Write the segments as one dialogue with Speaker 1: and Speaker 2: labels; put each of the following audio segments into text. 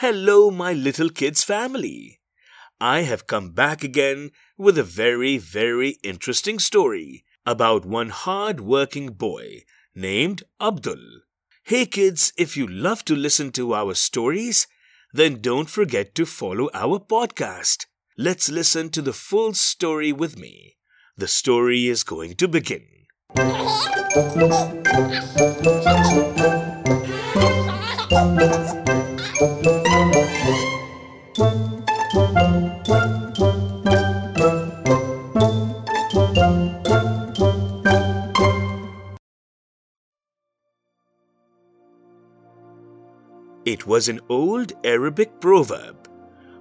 Speaker 1: Hello, my little kids family. I have come back again with a very, very interesting story about one hard working boy named Abdul. Hey kids, if you love to listen to our stories, then don't forget to follow our podcast. Let's listen to the full story with me. The story is going to begin. It was an old Arabic proverb.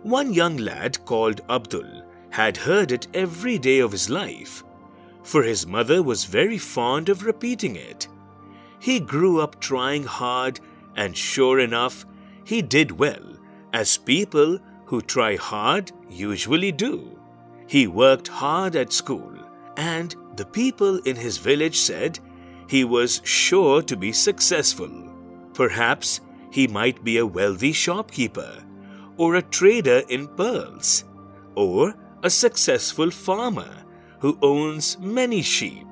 Speaker 1: One young lad called Abdul had heard it every day of his life, for his mother was very fond of repeating it. He grew up trying hard, and sure enough, he did well, as people who try hard usually do. He worked hard at school, and the people in his village said he was sure to be successful. Perhaps he might be a wealthy shopkeeper, or a trader in pearls, or a successful farmer who owns many sheep.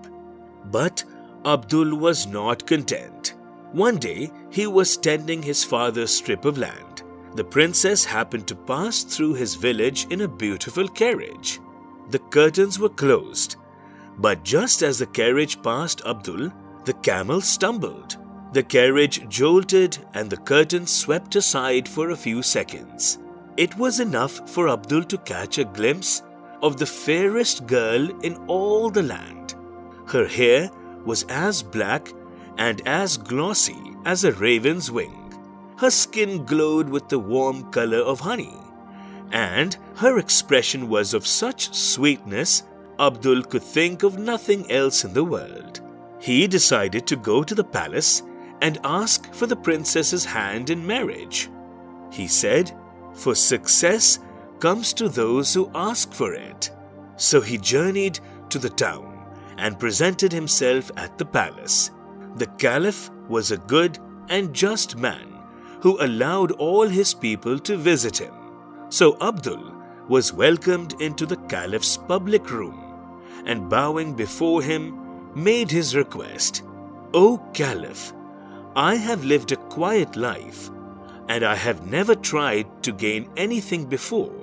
Speaker 1: But Abdul was not content. One day, he was tending his father's strip of land. The princess happened to pass through his village in a beautiful carriage. The curtains were closed, but just as the carriage passed Abdul, the camel stumbled the carriage jolted and the curtain swept aside for a few seconds. It was enough for Abdul to catch a glimpse of the fairest girl in all the land. Her hair was as black and as glossy as a raven's wing. Her skin glowed with the warm color of honey, and her expression was of such sweetness Abdul could think of nothing else in the world. He decided to go to the palace and ask for the princess's hand in marriage. He said, For success comes to those who ask for it. So he journeyed to the town and presented himself at the palace. The caliph was a good and just man who allowed all his people to visit him. So Abdul was welcomed into the caliph's public room and bowing before him made his request, O Caliph, I have lived a quiet life, and I have never tried to gain anything before.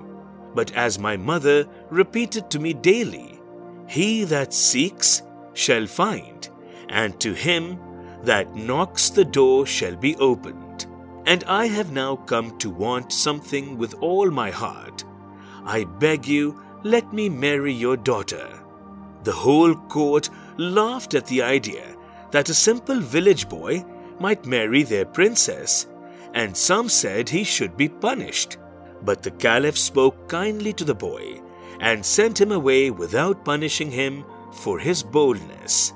Speaker 1: But as my mother repeated to me daily, He that seeks shall find, and to him that knocks the door shall be opened. And I have now come to want something with all my heart. I beg you, let me marry your daughter. The whole court laughed at the idea that a simple village boy might marry their princess, and some said he should be punished. But the Caliph spoke kindly to the boy and sent him away without punishing him for his boldness.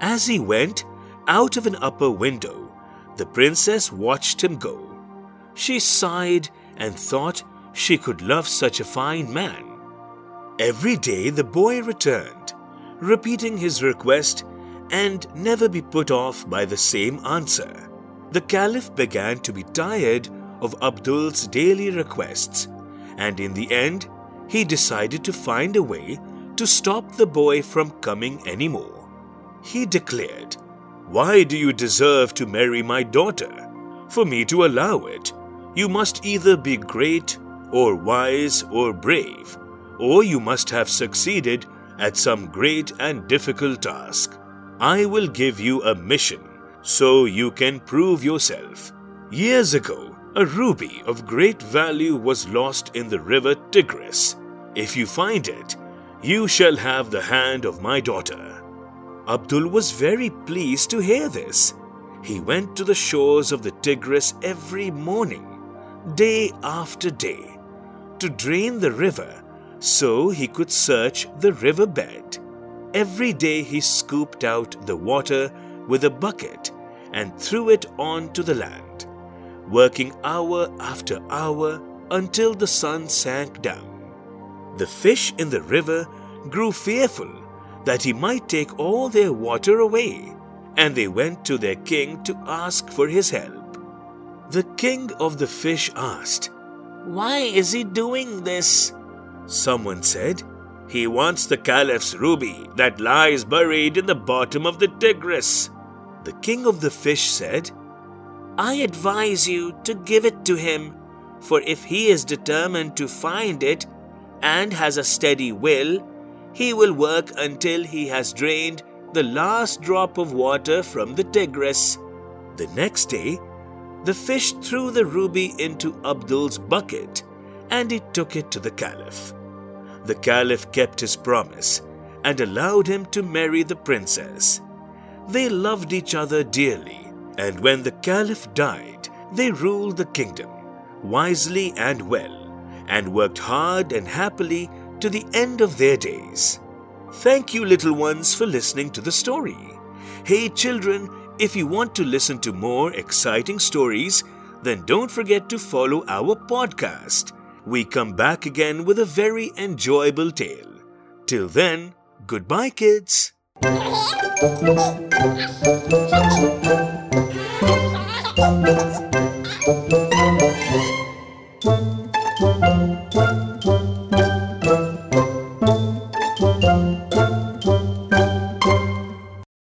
Speaker 1: As he went out of an upper window, the princess watched him go. She sighed and thought she could love such a fine man. Every day the boy returned, repeating his request and never be put off by the same answer. The Caliph began to be tired of Abdul's daily requests, and in the end, he decided to find a way to stop the boy from coming any more. He declared, Why do you deserve to marry my daughter? For me to allow it, you must either be great, or wise, or brave, or you must have succeeded at some great and difficult task. I will give you a mission so you can prove yourself. Years ago, a ruby of great value was lost in the river Tigris. If you find it, you shall have the hand of my daughter. Abdul was very pleased to hear this. He went to the shores of the Tigris every morning, day after day, to drain the river so he could search the riverbed. Every day he scooped out the water with a bucket and threw it onto the land, working hour after hour until the sun sank down. The fish in the river grew fearful that he might take all their water away, and they went to their king to ask for his help. The king of the fish asked, Why is he doing this? Someone said, He wants the caliph's ruby that lies buried in the bottom of the Tigris. The king of the fish said, I advise you to give it to him, for if he is determined to find it and has a steady will, he will work until he has drained the last drop of water from the Tigris. The next day, the fish threw the ruby into Abdul's bucket and he took it to the Caliph. The Caliph kept his promise and allowed him to marry the princess. They loved each other dearly, and when the Caliph died, they ruled the kingdom wisely and well, and worked hard and happily to the end of their days. Thank you, little ones, for listening to the story. Hey, children, if you want to listen to more exciting stories, then don't forget to follow our podcast. We come back again with a very enjoyable tale. Till then, goodbye, kids.